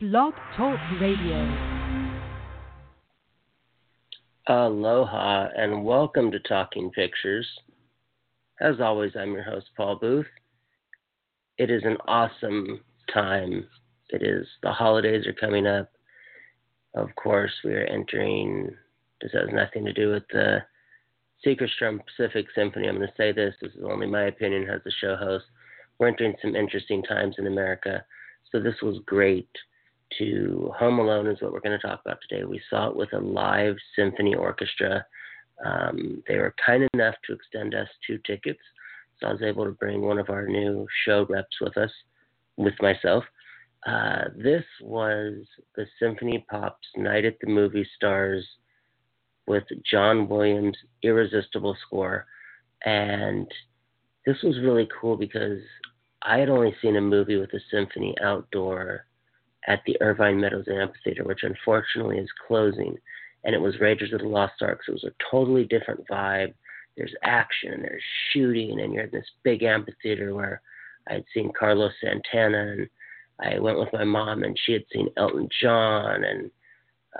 Blog Talk Radio. Aloha and welcome to Talking Pictures. As always, I'm your host, Paul Booth. It is an awesome time. It is, the holidays are coming up. Of course, we are entering, this has nothing to do with the Segerstrom Pacific Symphony. I'm going to say this, this is only my opinion as the show host. We're entering some interesting times in America. So this was great to Home Alone is what we're going to talk about today. We saw it with a live symphony orchestra. Um, they were kind enough to extend us two tickets, so I was able to bring one of our new show reps with us, with myself. Uh, this was the Symphony Pop's Night at the Movie Stars with John Williams' irresistible score. And this was really cool because I had only seen a movie with a symphony outdoor at the Irvine Meadows Amphitheater, which unfortunately is closing. And it was Raiders of the Lost Ark. So it was a totally different vibe. There's action, there's shooting, and you're in this big amphitheater where I had seen Carlos Santana, and I went with my mom, and she had seen Elton John and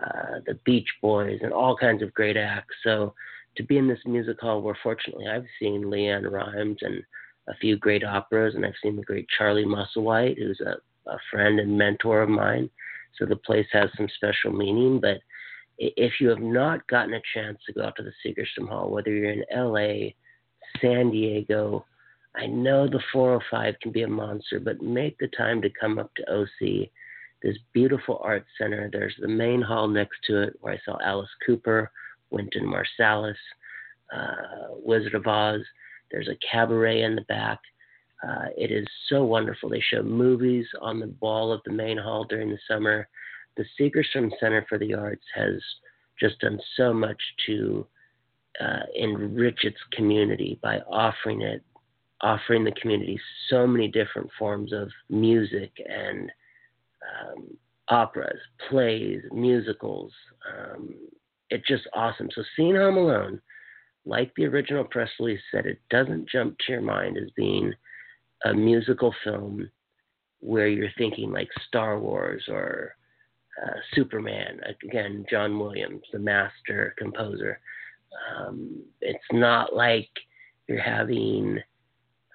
uh, the Beach Boys and all kinds of great acts. So to be in this music hall where fortunately I've seen LeAnn Rimes and a few great operas, and I've seen the great Charlie Musselwhite, who's a a friend and mentor of mine. So the place has some special meaning. But if you have not gotten a chance to go out to the Segerstrom Hall, whether you're in LA, San Diego, I know the 405 can be a monster, but make the time to come up to OC, this beautiful art center. There's the main hall next to it where I saw Alice Cooper, Wynton Marsalis, uh, Wizard of Oz. There's a cabaret in the back. Uh, it is so wonderful. They show movies on the wall of the main hall during the summer. The Segerstrom Center for the Arts has just done so much to uh, enrich its community by offering it, offering the community so many different forms of music and um, operas, plays, musicals. Um, it's just awesome. So seeing Home Alone, like the original press release said, it doesn't jump to your mind as being a musical film where you're thinking like Star Wars or uh, Superman. Again, John Williams, the master composer. Um, it's not like you're having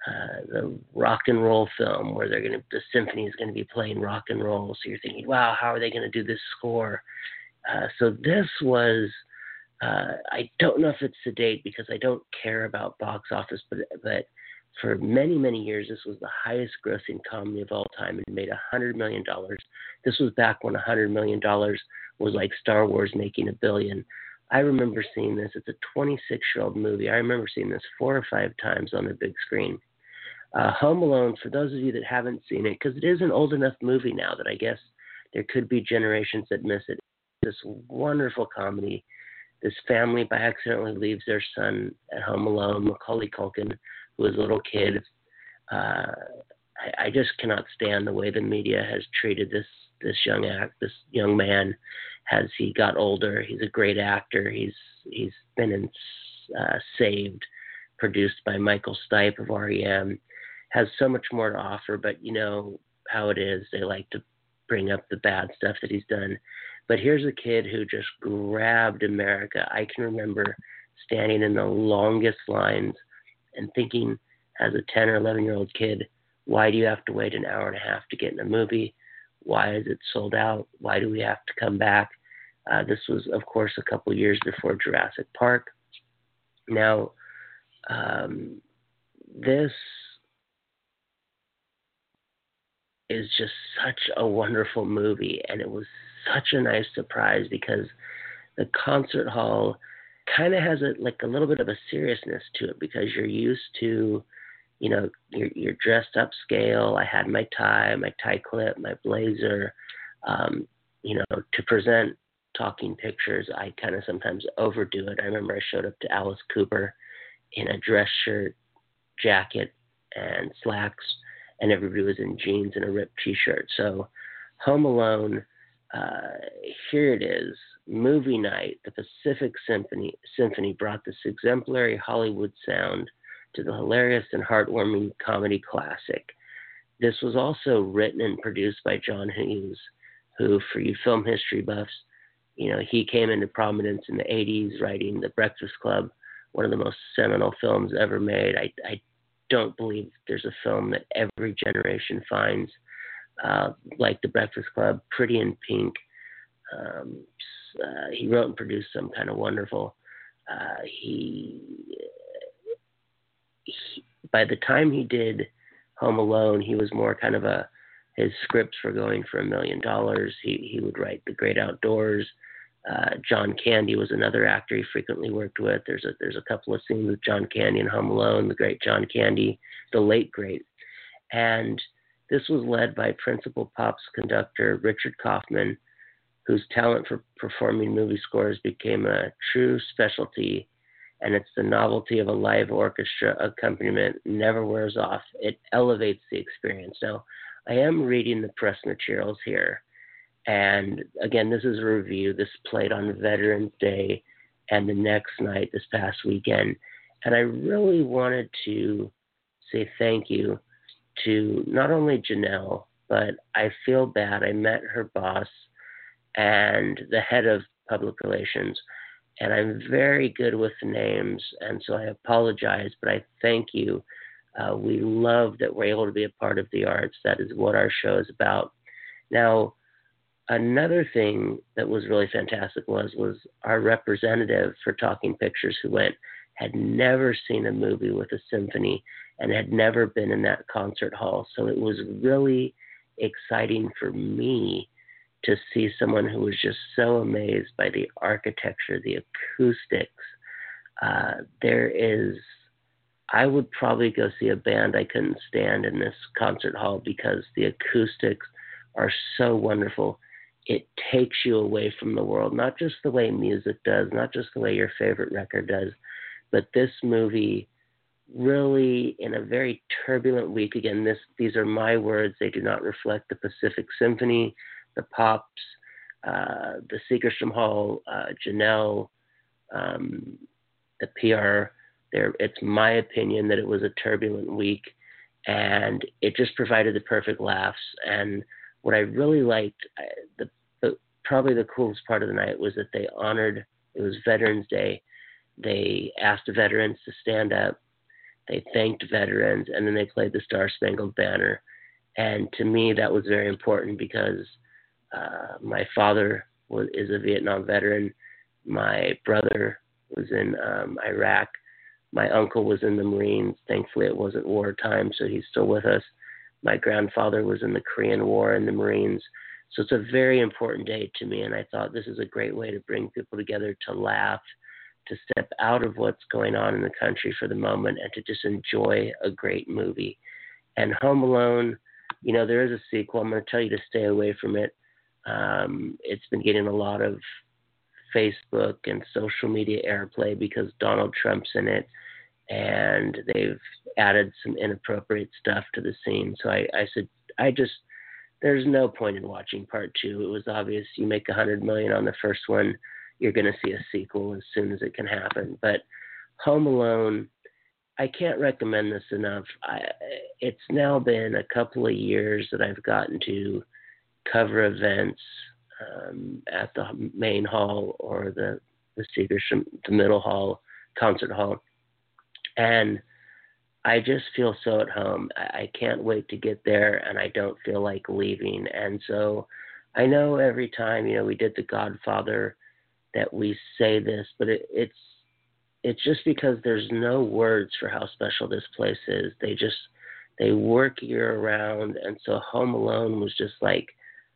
uh, the rock and roll film where they're going to the symphony is going to be playing rock and roll. So you're thinking, wow, how are they going to do this score? Uh, so this was. Uh, I don't know if it's the date because I don't care about box office, but but for many, many years, this was the highest grossing comedy of all time and made $100 million. This was back when $100 million was like Star Wars making a billion. I remember seeing this. It's a 26 year old movie. I remember seeing this four or five times on the big screen. Uh, Home Alone, for those of you that haven't seen it, because it is an old enough movie now that I guess there could be generations that miss it. This wonderful comedy. This family by accidentally leaves their son at home alone. Macaulay Culkin who was a little kid. Uh, I, I just cannot stand the way the media has treated this this young act this young man as he got older. He's a great actor. He's he's been in uh, Saved, produced by Michael Stipe of REM. Has so much more to offer, but you know how it is. They like to bring up the bad stuff that he's done. But here's a kid who just grabbed America. I can remember standing in the longest lines and thinking as a 10 or 11 year old kid, why do you have to wait an hour and a half to get in a movie? Why is it sold out? Why do we have to come back? Uh, this was, of course, a couple years before Jurassic Park. Now, um, this is just such a wonderful movie, and it was such a nice surprise because the concert hall kind of has a like a little bit of a seriousness to it because you're used to you know you're, you're dressed upscale i had my tie my tie clip my blazer um, you know to present talking pictures i kind of sometimes overdo it. I remember i showed up to alice cooper in a dress shirt jacket and slacks and everybody was in jeans and a ripped t-shirt. So home alone uh, here it is movie night, the Pacific Symphony, Symphony brought this exemplary Hollywood sound to the hilarious and heartwarming comedy classic. This was also written and produced by John Hughes. who, for you film history buffs, you know, he came into prominence in the 80s writing The Breakfast Club, one of the most seminal films ever made. I, I don't believe there's a film that every generation finds uh, like The Breakfast Club, Pretty in Pink. Um, uh, he wrote and produced some kind of wonderful. Uh, he, he, by the time he did Home Alone, he was more kind of a his scripts were going for a million dollars. He he would write The Great Outdoors. Uh, John Candy was another actor he frequently worked with. There's a there's a couple of scenes with John Candy in Home Alone, the great John Candy, the late great, and this was led by principal pops conductor Richard Kaufman, whose talent for performing movie scores became a true specialty. And it's the novelty of a live orchestra accompaniment never wears off. It elevates the experience. Now, I am reading the press materials here. And again, this is a review. This played on Veterans Day and the next night this past weekend. And I really wanted to say thank you to not only Janelle, but I feel bad. I met her boss and the head of public relations, and I'm very good with names, and so I apologize, but I thank you. Uh, we love that we're able to be a part of the arts. That is what our show is about. Now, another thing that was really fantastic was was our representative for Talking Pictures who went had never seen a movie with a symphony and had never been in that concert hall. So it was really exciting for me to see someone who was just so amazed by the architecture, the acoustics. Uh, there is, I would probably go see a band I couldn't stand in this concert hall because the acoustics are so wonderful. It takes you away from the world, not just the way music does, not just the way your favorite record does, but this movie really in a very turbulent week again this these are my words they do not reflect the pacific symphony the pops uh, the segerstrom hall uh, janelle um, the pr there it's my opinion that it was a turbulent week and it just provided the perfect laughs and what i really liked the, the probably the coolest part of the night was that they honored it was veterans day they asked the veterans to stand up. They thanked veterans, and then they played the Star Spangled Banner. And to me, that was very important because uh, my father was, is a Vietnam veteran. My brother was in um, Iraq. My uncle was in the Marines. Thankfully, it wasn't wartime, so he's still with us. My grandfather was in the Korean War in the Marines. So it's a very important day to me, and I thought this is a great way to bring people together to laugh to step out of what's going on in the country for the moment and to just enjoy a great movie. And Home Alone, you know, there is a sequel. I'm going to tell you to stay away from it. Um, it's been getting a lot of Facebook and social media airplay because Donald Trump's in it, and they've added some inappropriate stuff to the scene. So I, I said, I just, there's no point in watching part two. It was obvious you make a hundred million on the first one you're going to see a sequel as soon as it can happen. But Home Alone, I can't recommend this enough. I, it's now been a couple of years that I've gotten to cover events um, at the main hall or the the Segerstrom, the middle hall, concert hall, and I just feel so at home. I, I can't wait to get there, and I don't feel like leaving. And so, I know every time you know we did The Godfather that we say this, but it, it's it's just because there's no words for how special this place is. They just they work year round, and so Home Alone was just like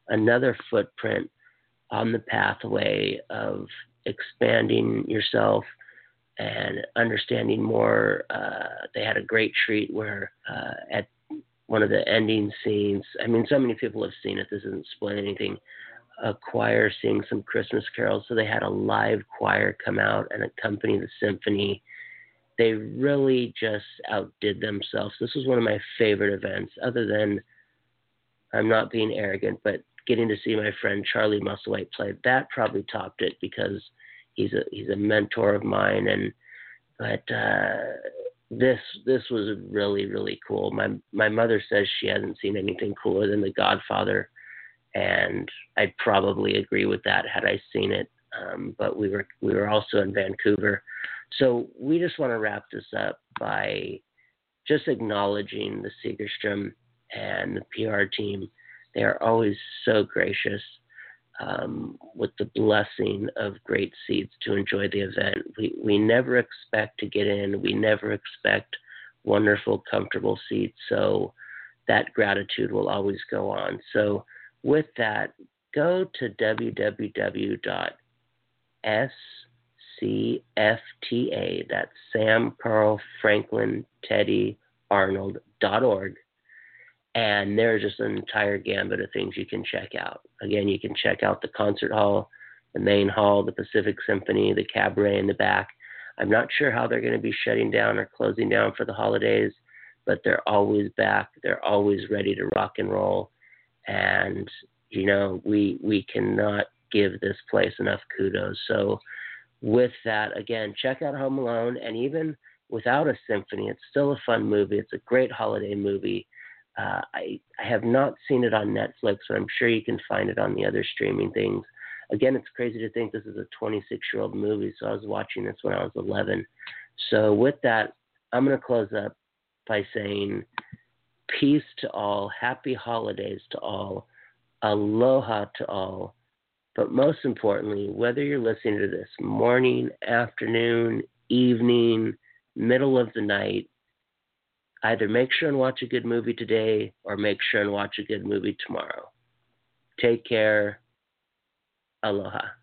another footprint on the pathway of expanding yourself and understanding more. Uh, they had a great treat where uh, at one of the ending scenes, I mean, so many people have seen it. This isn't spoiling anything a choir sing some Christmas carols. So they had a live choir come out and accompany the symphony. They really just outdid themselves. This was one of my favorite events, other than I'm not being arrogant, but getting to see my friend Charlie Musselwhite play, that probably topped it because he's a he's a mentor of mine and but uh this this was really really cool. My my mother says she hasn't seen anything cooler than The Godfather and I'd probably agree with that had I seen it. Um, but we were we were also in Vancouver, so we just want to wrap this up by just acknowledging the Segerstrom and the PR team. They are always so gracious um, with the blessing of great seats to enjoy the event. We we never expect to get in. We never expect wonderful, comfortable seats. So that gratitude will always go on. So with that, go to www.scfta, that's Sam, Carl, Franklin, Teddy, Arnold.org. And there's just an entire gambit of things you can check out. Again, you can check out the concert hall, the main hall, the Pacific Symphony, the cabaret in the back. I'm not sure how they're going to be shutting down or closing down for the holidays, but they're always back. They're always ready to rock and roll. And, you know, we we cannot give this place enough kudos. So with that, again, check out Home Alone and even without a symphony, it's still a fun movie. It's a great holiday movie. Uh, I I have not seen it on Netflix, but I'm sure you can find it on the other streaming things again, it's crazy to think this is a 26 year old movie. So I was watching this when I was 11. So with that, I'm going to close up by saying peace to all, happy holidays to all, aloha to all. But most importantly, whether you're listening to this morning, afternoon, evening, middle of the night, either make sure and watch a good movie today or make sure and watch a good movie tomorrow. Take care. Aloha.